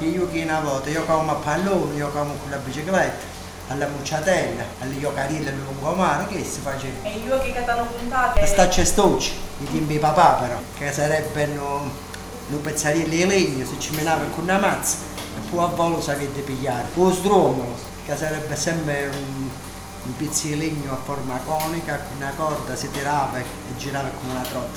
Io che una volta, io a pallone, io con la bicicletta, alla mucciatella, alle giocarelle alle lungomare, che si faceva? E io che catano puntate? Sta cestoci, i tempi di papà però, che sarebbero un pezzarello di legno, se ci menava con una mazza, e poi a volo sapete pigliare. Lo stromolo, che sarebbe sempre un, un pezzo di legno a forma conica, con una corda si tirava e girava come una trotta.